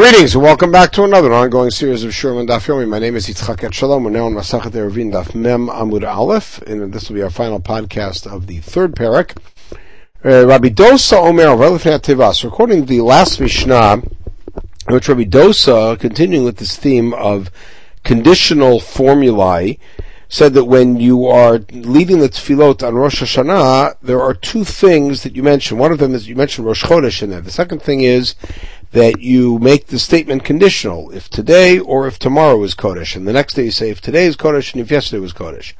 Greetings and welcome back to another ongoing series of Sherman Daf Yomi. My name is Yitzchak Etshalom. We're now on Masachet Eruvin Daf Mem Amud Aleph, and this will be our final podcast of the third parak. Uh, Rabbi Dosa Omer Relefnei Tevas. According to the last Mishnah, which Rabbi Dosa, continuing with this theme of conditional formulae, said that when you are leading the tefillot on Rosh Hashanah, there are two things that you mention. One of them is you mentioned Rosh Chodesh in there. The second thing is that you make the statement conditional, if today or if tomorrow is Kodesh, and the next day you say if today is Kodesh and if yesterday was Kodesh.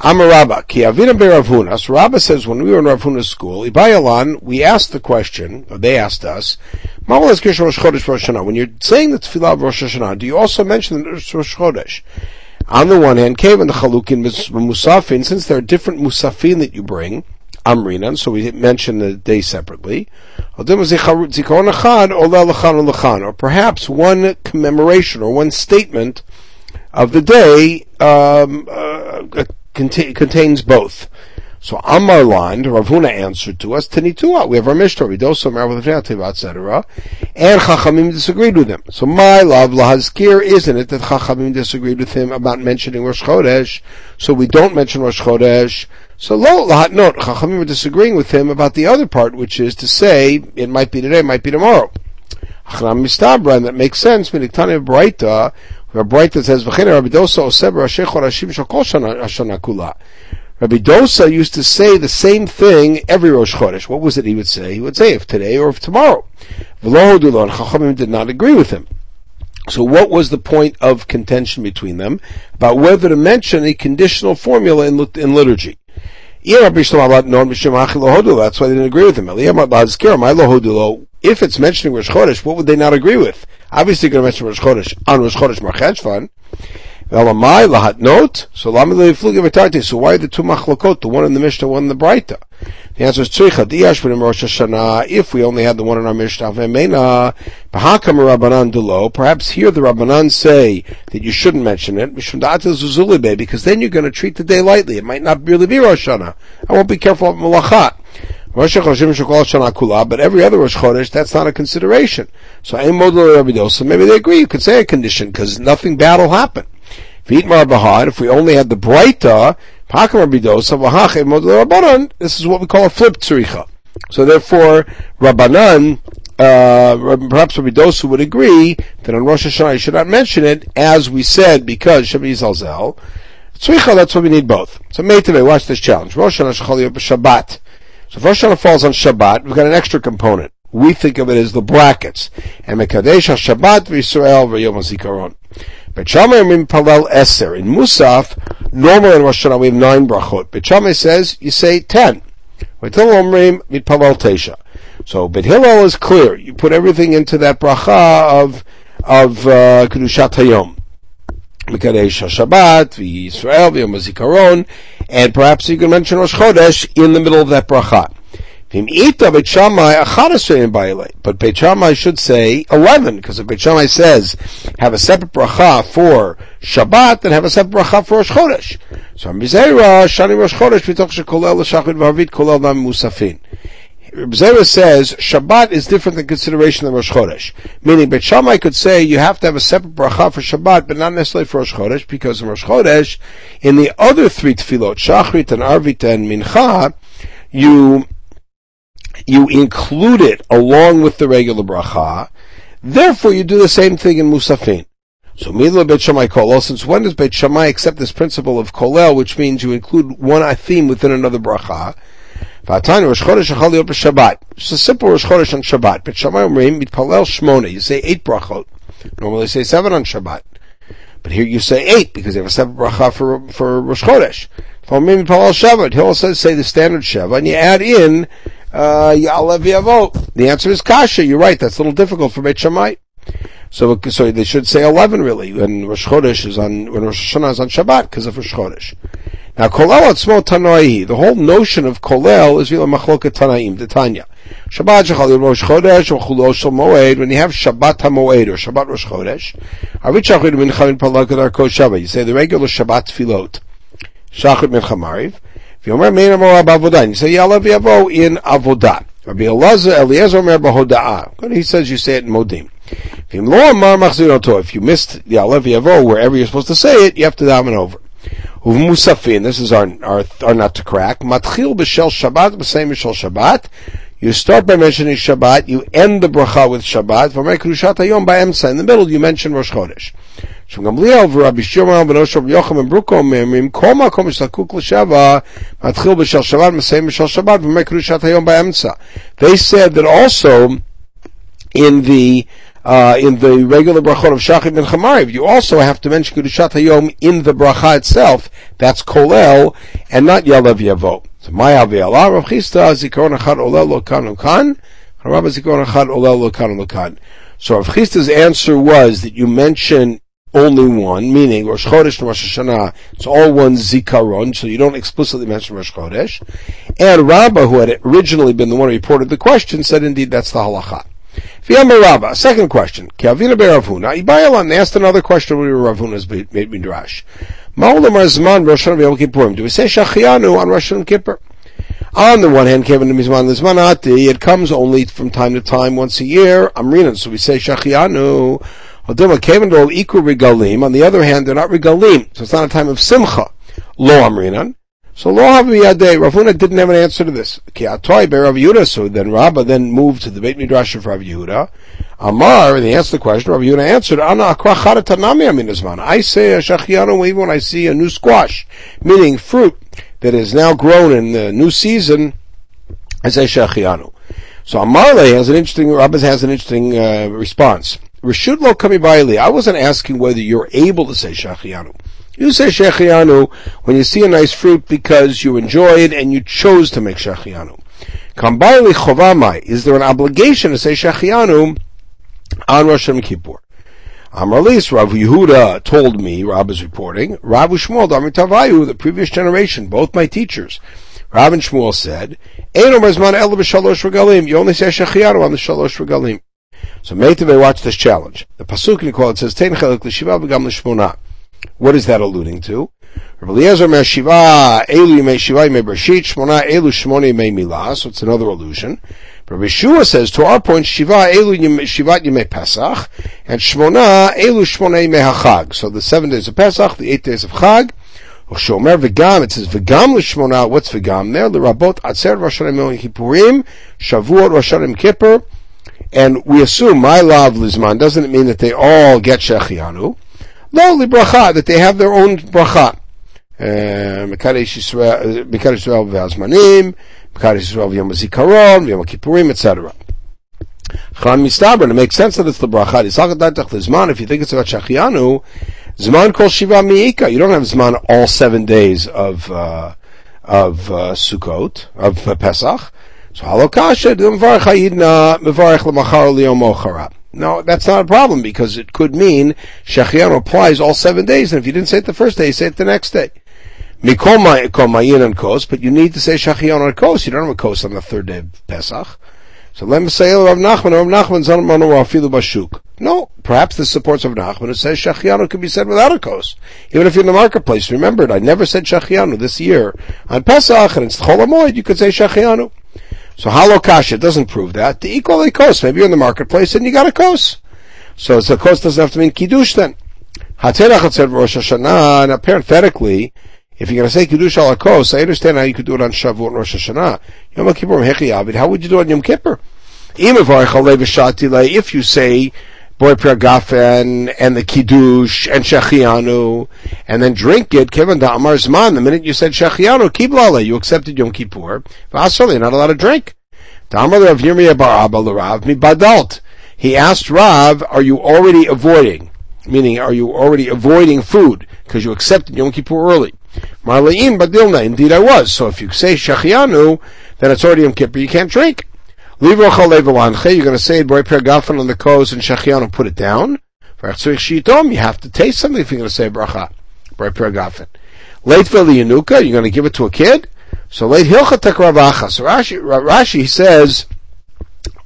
Amarabba, ki avina. So Rabba says when we were in Rav Huna's school, Ibayalan, we asked the question, or they asked us, when you're saying the tefillah of Rosh Hashanah, do you also mention the Rosh Chodesh? On the one hand, Kevin the Chalukin Musafin, since there are different Musafin that you bring, Amrinan, so we mention the day separately. Or perhaps one commemoration or one statement of the day um, uh, contains both. So Amar line, Rav Huna answered to us, Tanitua, we have our Mishnah, Ridoso, etc. And Chachamim disagreed with him. So my love, Lahazkir, isn't it that Chachamim disagreed with him about mentioning Rosh Chodesh, so we don't mention Rosh Chodesh, so lo lahat note, Chachamim were disagreeing with him about the other part, which is to say, it might be today, it might be tomorrow. Achram mistabra, and that makes sense, Miniktane Braita, where Braita says, V'chene Rabbi Dosa oseber Hashem chorashim shakol shana kula. Rabbi Dosa used to say the same thing every Rosh Chodesh. What was it he would say? He would say if today or if tomorrow. V'lo and Chachamim did not agree with him. So what was the point of contention between them about whether to mention a conditional formula in, in liturgy? That's why they didn't agree with him. If it's mentioning Rosh Chodesh, what would they not agree with? Obviously, going to mention Rosh Chodesh on Rosh Chodesh Marcheshvan. Elamai lahat note. So So why the two machlokot, the one in the Mishnah, one in the Braita? The answer is tzricha diyash b'nim Rosh Hashanah. If we only had the one in our Mishnah, v'emena b'hakam Rabbanan dulo. Perhaps here the Rabbanan say that you shouldn't mention it because then you're going to treat the day lightly. It might not really be Rosh Hashanah. I won't be careful of malachat. Rosh Hashanah but every other Rosh Chodesh, that's not a consideration. So, maybe they agree. You could say a condition because nothing bad will happen. V'itmar bahad, if we only had the Braita, this is what we call a flip tzricha. So therefore, Rabbanan, uh, perhaps Rabbi Dosa would agree that on Rosh Hashanah you should not mention it, as we said, because Shabbat Zalzel. Tzricha, that's what we need both. So Meitave, watch this challenge. Rosh Hashanah Shabbat. So if Rosh Hashanah falls on Shabbat, we've got an extra component. We think of it as the brackets. And Mekadesh Shabbat v'Yisrael v'Yom HaZikaron. Bet Shammai Palel Eser. In Musaf, normally in Rosh Hashanah we have nine brachot. Shammai says you say ten. So Bet Hillel is clear. You put everything into that bracha of of uh, Kedushat Hayom. Mekadesh Shabbat, Yisrael, HaZikaron, and perhaps you can mention Rosh Chodesh in the middle of that bracha. But Beit Shammai should say 11, because if Beit Shammai says, have a separate bracha for Shabbat, then have a separate bracha for Rosh Chodesh. So Mizera, Shani Rosh Chodesh, shekolel kolel nam musafin. Says Shabbat is different than consideration than Rosh Chodesh. Meaning, Beit Shammai could say you have to have a separate bracha for Shabbat, but not necessarily for Rosh Chodesh, because in Rosh Chodesh, in the other three tefillot, Shachrit and Arvit and Mincha, you you include it along with the regular bracha. Therefore, you do the same thing in Musafin. So, Mila Beit Shammai Kolel, since when does Beit Shammai accept this principle of Kolel, which means you include one theme within another bracha? V'atani Rosh Chodesh Achal Yom Shabbat. It's a simple Rosh Chodesh on Shabbat. Beit Shammai Omrim Mitpalel Shmona. You say eight brachot. Normally, say seven on Shabbat. But here you say eight because you have a separate bracha for for Rosh Chodesh. Omrim Mitpalel Shabbat. He also say the standard Shabbat, and you add in Uh, the answer is Kasha. You're right. That's a little difficult for Beit Shammai. So, so they should say 11 really, when Rosh Chodesh is on, when Rosh Hashanah is on Shabbat, because of Rosh Chodesh. Now, Kolel Atzmo Tanoi, the whole notion of Kolel is Vila Machloka Tanaim, the Tanya. Shabbat Shechal Rosh Chodesh, or Chulo Shal Moed, when you have Shabbat HaMoed, or Shabbat Rosh Chodesh, Avit Shachrit Mincha Min Palakad Arko Shabbat, you say the regular Shabbat Filot, Shachrit Mincha V'yomer mein amor avodah. You say yalav yavo in. Rabbi Elazar Eliezer omer b'hoda'ah. He says you say it in modim. If you missed the Alev Yavo wherever you're supposed to say it, you have to daven over. Musafin, this is our, our, our not to crack. Matchil b'shel Shabbat, b'sei mishel Shabbat. You start by mentioning Shabbat, you end the bracha with Shabbat. V'mei kedushat hayom ba'emsa. In the middle, you mention Rosh Chodesh. Gamliel v'Rabbi Shimon ben Osher Yocham and Brukom me'emrim kol makom shlakuk l'shava matchil b'shel Shabbat, b'sei mishel Shabbat, v'mei kedushat hayom ba'emsa. They said that also in the uh, in the regular brachot of Shachit and Chamariv, you also have to mention Kedushat Hayom in the bracha itself. That's Kolel, and not Yalav Yavo. So, Maya Ve'ala, Rav Chisda, Zikaron Achad Olel Lo Kan Kan, Rabbi Zikaron Achad Olel Lo Kan Kan. So Rav Chisda's answer was that you mention only one, meaning Rosh Chodesh and Rosh Hashanah, it's all one Zikaron, so you don't explicitly mention Rosh Chodesh. And Rabbah, who had originally been the one who reported the question, said indeed that's the halacha. Rabba, second question. Kavina Beravuna. Ibayalan asked another question when Ravuna's made midrash. Ma'olam Razman Rosh Hashanah Kippurim. Do we say Shachianu on Rosh Hashanah Kippur? On the one hand, Kevin Mizman Lizmanati, it comes only from time to time, once a year. Amrinan, so we say Shachianu. On the other hand, they're not regalim, so it's not a time of simcha. Lo amrinan. So lo haviyadeh, Ravuna didn't have an answer to this. Ki atoy be Rav Yehuda, so then Rabbah then moved to the Beit Midrash of Rav Yehuda. Amar, he asked the question, Rav Yehuda answered. I say a shachianu even when I see a new squash, meaning fruit that is now grown in the new season, I say shachianu. So Amarle has an interesting, Rabbah has an interesting uh, response. Rishud lo kami I wasn't asking whether you're able to say shachianu. You say shechianu when you see a nice fruit because you enjoy it and you chose to make shechianu. Kambaili chovamai, is there an obligation to say shechianu on Rosh Kippur? Amralis, Rav Yehuda told me, Rav is reporting, Rav Shmuel Damitavayu, the previous generation, both my teachers, Rav and Shmuel said, you only say shechianu on the shalosh regalim. So Meitave watch this challenge. The Pasuk in it says, Tein chelik l'shiva v'gam l'shmonah. What is that alluding to? Rabbi Eliezer Shiva Elu Yimei Shiva Yimei Bereshit Shmona Elu Shmona Yimei Milah. So it's another allusion. Rabbi Shua says to our point Shiva Elu Yimei Pesach and Shmona Elu Shmona Yimei Hachag. So the seven days of Pesach, the eight days of Chag. Shomer V'gam, it says V'gam l'Shmona, what's V'gam there? The Rabot Atzer Rosh Hashanah Kippurim, Shavuot Rosh Hashanah Kippur, and we assume my love Lizman doesn't mean that they all get Shechianu. Lo bracha that they have their own bracha. Yisrael, Mekadesh Yisrael v'azmanim, Mekadesh Yisrael v'yom ha'zikaron, etc. Chan mistaber, to sense that it's the bracha, if you think it's about Shachianu, Zman kol shiva mi'ika. You don't have Zman all seven days of, uh, of, uh, Sukkot, of uh, Pesach. So halokasha, mevarech ha'idna, mevarech l'machar liyom mocharat. No, that's not a problem because it could mean Shechianu applies all seven days, and if you didn't say it the first day, you say it the next day. But you need to say Shechianu on kos. You don't have a kos on the third day of Pesach. So let me say Rav Nachman, Rav Nachman zanamanu afilu bashuk. No, perhaps this supports Rav Nachman. It says Shechianu can be said without a kos, even if you're in the marketplace. Remember, I never said Shechianu this year on Pesach, and it's Chol You could say Shechianu. So halokasha doesn't prove that. The equal kos. Maybe you're in the marketplace and you got a kos. So the kos doesn't have to mean kiddush then. Hatzerach said Rosh Hashanah, and parenthetically, if you're going to say kiddush al kos, I understand how you could do it on Shavuot and Rosh Hashanah. Yom Kippur Hechi How would you do it on Yom Kippur? If you say boy Gafen and the Kiddush and Shechianu, and then drink it, Kevin Da'amar Zman, the minute you said Shechianu, Kiblala, you accepted Yom Kippur, you're not allowed to drink. Da'amar Rav Yirmiyah Bar Abba Rav, mi badalt. He asked Rav, are you already avoiding? Meaning, are you already avoiding food? Because you accepted Yom Kippur early. Marleim Badilna, indeed I was. So if you say Shechianu, then it's already Yom Kippur, you can't drink. You're going to say Boy Pergafen on the kos and Shachian and put it down. You have to taste something if you're going to say bracha. Boy Pergafen. Late Yanuka, you're going to give it to a kid? So late Hilcha Ravacha. So Rashi, Rashi says,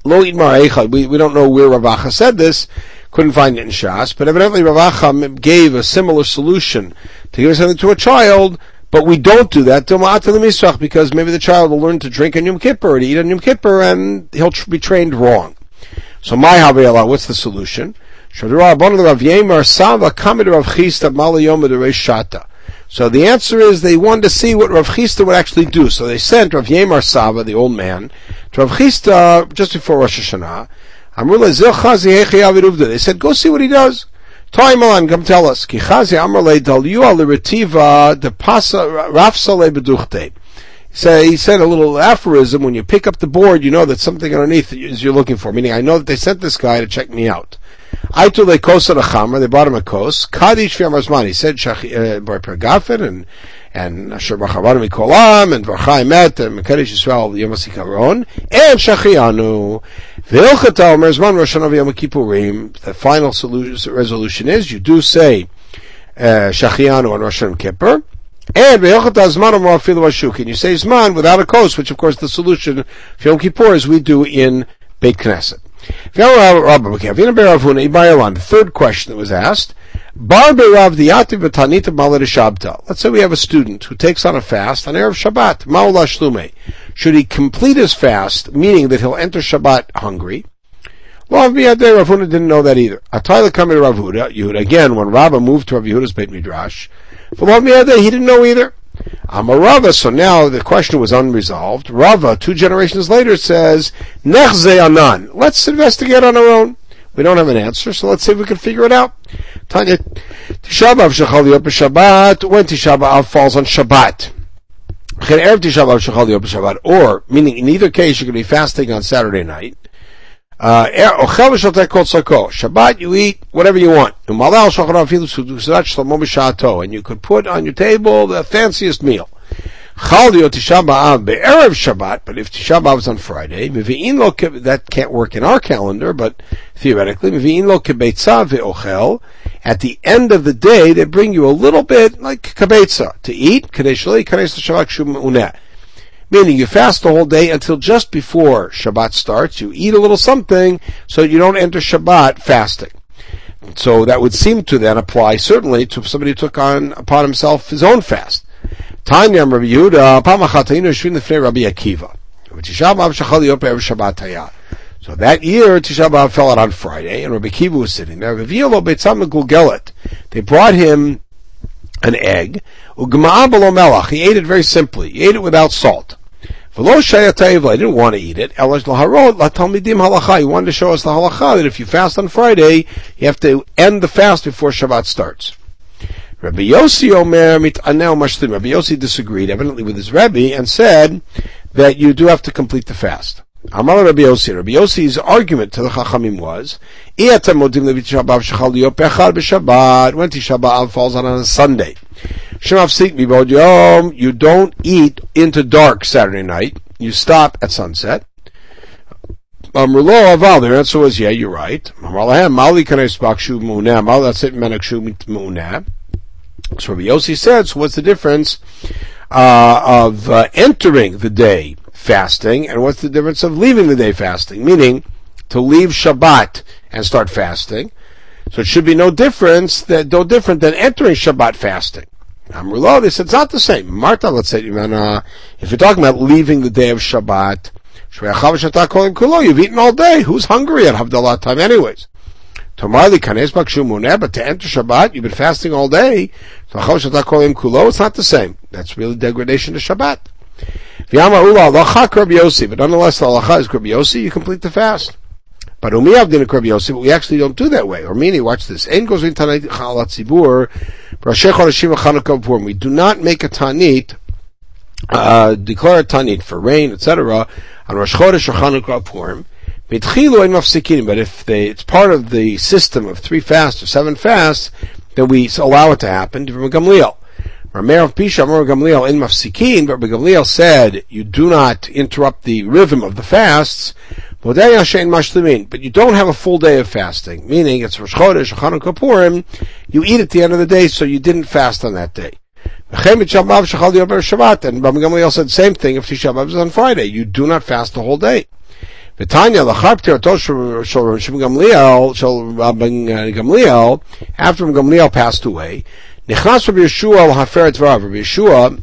Lo we, we don't know where Ravacha said this, couldn't find it in Shas, but evidently Ravacha gave a similar solution to give something to a child but we don't do that because maybe the child will learn to drink on Yom Kippur or to eat on Yom Kippur and he'll be trained wrong. So my Havayallah, what's the solution? So the answer is they wanted to see what Rav Chisda would actually do. So they sent Rav Yemar Sava, the old man, to Rav Chisda just before Rosh Hashanah. They said, go see what he does. Toimalan, come tell us. Kichazi Amrle Dalyu al Retiva de Pasa Rafsale Beduchte. So he said a little aphorism, when you pick up the board, you know that something underneath is you're looking for. Meaning, I know that they sent this guy to check me out. Aitu le kosa chamer, they brought him a kos. Kadish v'yamazman, he said, uh, Bar Pergafen, and, and Asher Bachavarim Mikolam, and Varchai Met, and Mekadesh Yisrael Yom HaZikaron, and Shachianu. V'ilchata Omer Zman Rosh Hashanah Yom Kippurim, the final solution, resolution is, you do say, uh, Shachianu on Rosh Hashanah Kippur, and Ashuk, you say Zman without a kos, which of course the solution for Yom Kippur is we do in Beit Knesset. The third question that was asked. Let's say we have a student who takes on a fast on Erev Shabbat, Should he complete his fast, meaning that he'll enter Shabbat hungry? Well, Ravuna didn't know that either. Atayla to Rav again, when Rabbah moved to Rav Yehuda's Beit Midrash, he didn't know either. Amarava, so now the question was unresolved. Rava, two generations later, says, Nechze Anan. Let's investigate on our own. We don't have an answer, so let's see if we can figure it out. Tanya, Tisha B'Av Shechal Shabbat, when Tisha B'Av falls on Shabbat. Or, meaning in either case you're going to be fasting on Saturday night. Uh, er, Shabbat, you eat whatever you want. And you could put on your table the fanciest meal. Shabbat, but if Tisha B'Av is on Friday, that can't work in our calendar, but theoretically, at the end of the day, they bring you a little bit like kibetza to eat, Meaning you fast the whole day until just before Shabbat starts. You eat a little something so you don't enter Shabbat fasting. So that would seem to then apply certainly to somebody who took on upon himself his own fast. So that year, Tisha B'Av fell out on Friday, and Rabbi Akiva was sitting there. They brought him an egg. He ate it very simply. He ate it without salt. I didn't want to eat it. He wanted to show us the halacha that if you fast on Friday, you have to end the fast before Shabbat starts. Rabbi Yossi Omer. Rabbi Yossi disagreed evidently with his Rebbe and said that you do have to complete the fast. Amar Rabbi Yossi. Rabbi Yossi's argument to the Chachamim was, when Tisha falls on a Sunday, you don't eat into dark Saturday night. You stop at sunset. Amrulo aval. The answer was, yeah, you're right. Mali. That's it. So Rabbi Yossi said, so what's the difference uh, of uh, entering the day fasting and what's the difference of leaving the day fasting? Meaning, to leave Shabbat and start fasting. So it should be no difference that no different than entering Shabbat fasting. Amrulo, they said it's not the same. Marta, let's say, if you're talking about leaving the day of Shabbat, you've eaten all day. Who's hungry at Havdalah time anyways? But to enter Shabbat, you've been fasting all day. So it's not the same. That's really degradation to Shabbat. But nonetheless, the halacha is Yossi, you complete the fast. But umiyav din Rabbi but we actually don't do that way. Or meaning, watch this. Ein goes in tanit chalat zibur, we do not make a tanit, uh, declare a tanit for rain, etc. on Rosh Chodesh or Chanukah Purim. But if they, it's part of the system of three fasts or seven fasts, then we allow it to happen. From Gamliel. Rameir of Pisha, Gamliel in Mafsikin, but Gamliel said you do not interrupt the rhythm of the fasts. But you don't have a full day of fasting, meaning it's Rosh Chodesh, Chanukah Purim, you eat at the end of the day, so you didn't fast on that day. And Rabbi Gamliel said the same thing if Tisha B'Av is on Friday. You do not fast the whole day. V'tanya l'char p'tirato shel Gamliel, Rabbi Gamliel, after Gamliel passed away, nichnas Rabbi Yeshua v'rav. Rabbi Yeshua,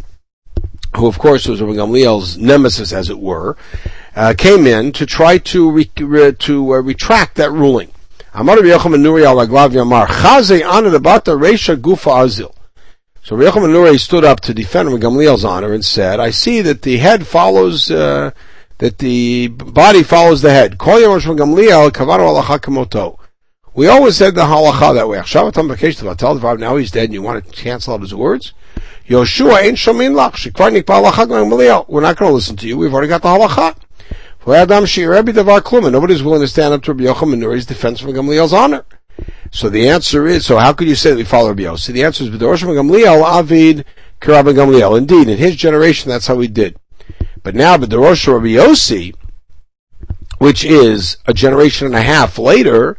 who of course was Rabbi Gamliel's nemesis, as it were, uh, came in to try to re- re- to uh, retract that ruling. Amar Rabbi Nuri al Aglav Yamar, Chaze Ana Debata Reisha Gufa Azil. So Rabbi Yochanan Nuri stood up to defend Gamliel's honor and said, I see that the head follows, uh, that the body follows the head. Kol Yom Gamliel Kavaro Alacha Kamoto. We always said the halacha that way. Now he's dead and you want to cancel out his words? Yoshua ain't shomin lach. We're not going to listen to you. We've already got the halacha. Nobody's willing to stand up to Rabbi Yochanan Nuri's defense from Gamliel's honor. So the answer is, so how could you say that we follow Rabbi Yossi? The answer is, B'dorosh Gamliel Avid Karabba Gamliel. Indeed, in his generation, that's how we did. But now, B'dorosh Rabbi Yossi, which is a generation and a half later,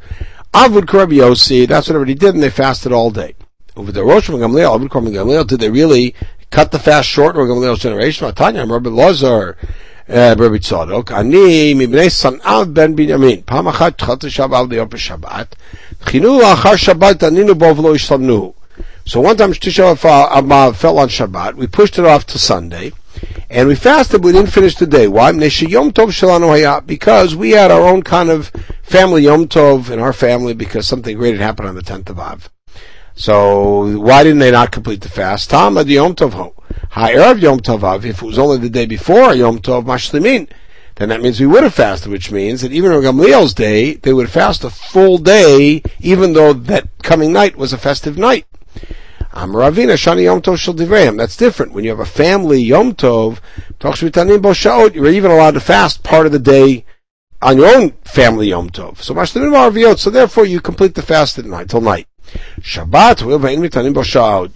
Avud Korb Yossi, that's what everybody did, and they fasted all day. Over the Rosh Gamliel, Avud Korb Gamliel, did they really cut the fast short or Gamliel's generation? Tanya, Rabbi Lazar, uh, Rabbi Tzadok, Ani, Mibnei Sanav Ben Binyamin, Pam Achat, Chata Shabbat, Liyop Shabbat, Chinu Achar Shabbat, Aninu Bov Lo Yishlamnu. So one time Shabbat fell on Shabbat, we pushed it off to Sunday, and we fasted, but we didn't finish the day. Why? Because we had our own kind of family Yom Tov in our family because something great had happened on the 10th of Av. So why didn't they not complete the fast? Tam ad Yom Tov ho. Yom Tov Av, if it was only the day before Yom Tov Mashlimin, then that means we would have fasted, which means that even on Gamliel's day, they would fast a full day, even though that coming night was a festive night. Ravina Shani Yom Tov Shel Divrei. That's different. When you have a family Yom Tov, you're even allowed to fast part of the day on your own family Yom Tov. So So therefore, you complete the fast at night till night. Shabbat,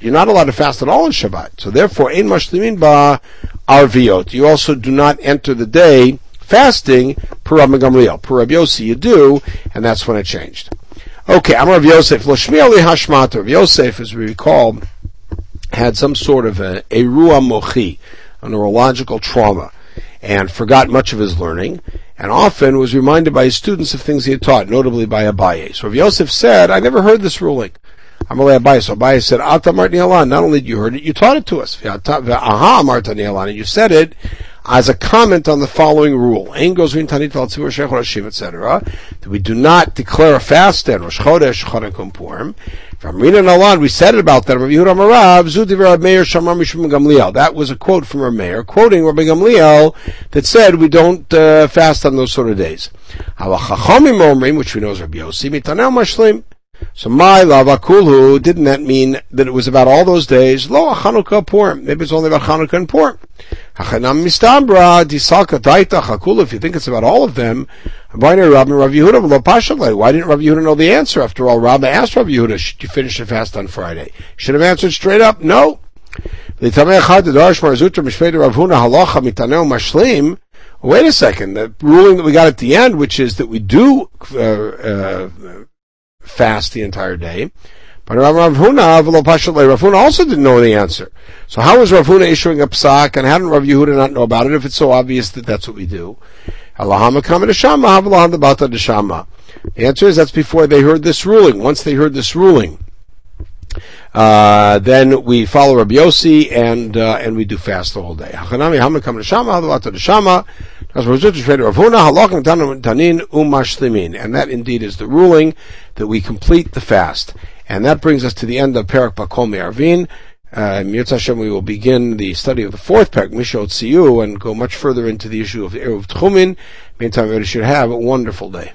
you're not allowed to fast at all on Shabbat. So therefore, ein mashlimin ba arviot. You also do not enter the day fasting per Rabbi. Per Rabbi Yossi you do, and that's when it changed. Okay, I'm Rav Yosef. Loshmi ali hashmat. Rav Yosef, as we recall, had some sort of a, a ruah mochi, a neurological trauma, and forgot much of his learning and often was reminded by his students of things he had taught, notably by Abaye. So Rav Yosef said, I never heard this ruling. Amalei Abaye. So Abaye said, Ata Martin not only did you heard it, you taught it to us. Aha Martin and you said it as a comment on the following rule. etc. That we do not declare a fast in Rosh Chodesh, Chodesh Purim, from Rina Nalan, we said it about that. Rabbi Yehuda Marav, Zudiv Rabbi Meir Shamar Mishum Gamliel. That was a quote from Rabbi Meir, quoting Rabbi Gamliel, that said we don't uh, fast on those sort of days. Halachachomim Omrim, which we know is Rabbi Yossi, Mitanel Mashlim. So my lavakulhu, didn't that mean that it was about all those days? Lo Chanukah Purim. Maybe it's only about Chanukah and Purim. Hachanam Mistambra, Disalka Daita Chakula, if you think it's about all of them, Why didn't Rabbi Yehuda know the answer? After all, Rabbi asked Rabbi Yehuda, should you finish the fast on Friday? Should have answered straight up, no. Wait a second. The ruling that we got at the end, which is that we do uh, uh, fast the entire day, but Rav Huna, also didn't know the answer. So how was Rav issuing a psak, and how did Rav Yehuda not know about it if it's so obvious that that's what we do? The answer is that's before they heard this ruling. Once they heard this ruling, uh, then we follow Rabbi Yossi and uh, and we do fast the whole day. And that indeed is the ruling that we complete the fast. And that brings us to the end of Perak Bakol Me'arvin. Uh, Hashem, we will begin the study of the fourth parak, Mishot Tziyu, and go much further into the issue of Eruv Tchumin. Meantime, everybody should have a wonderful day.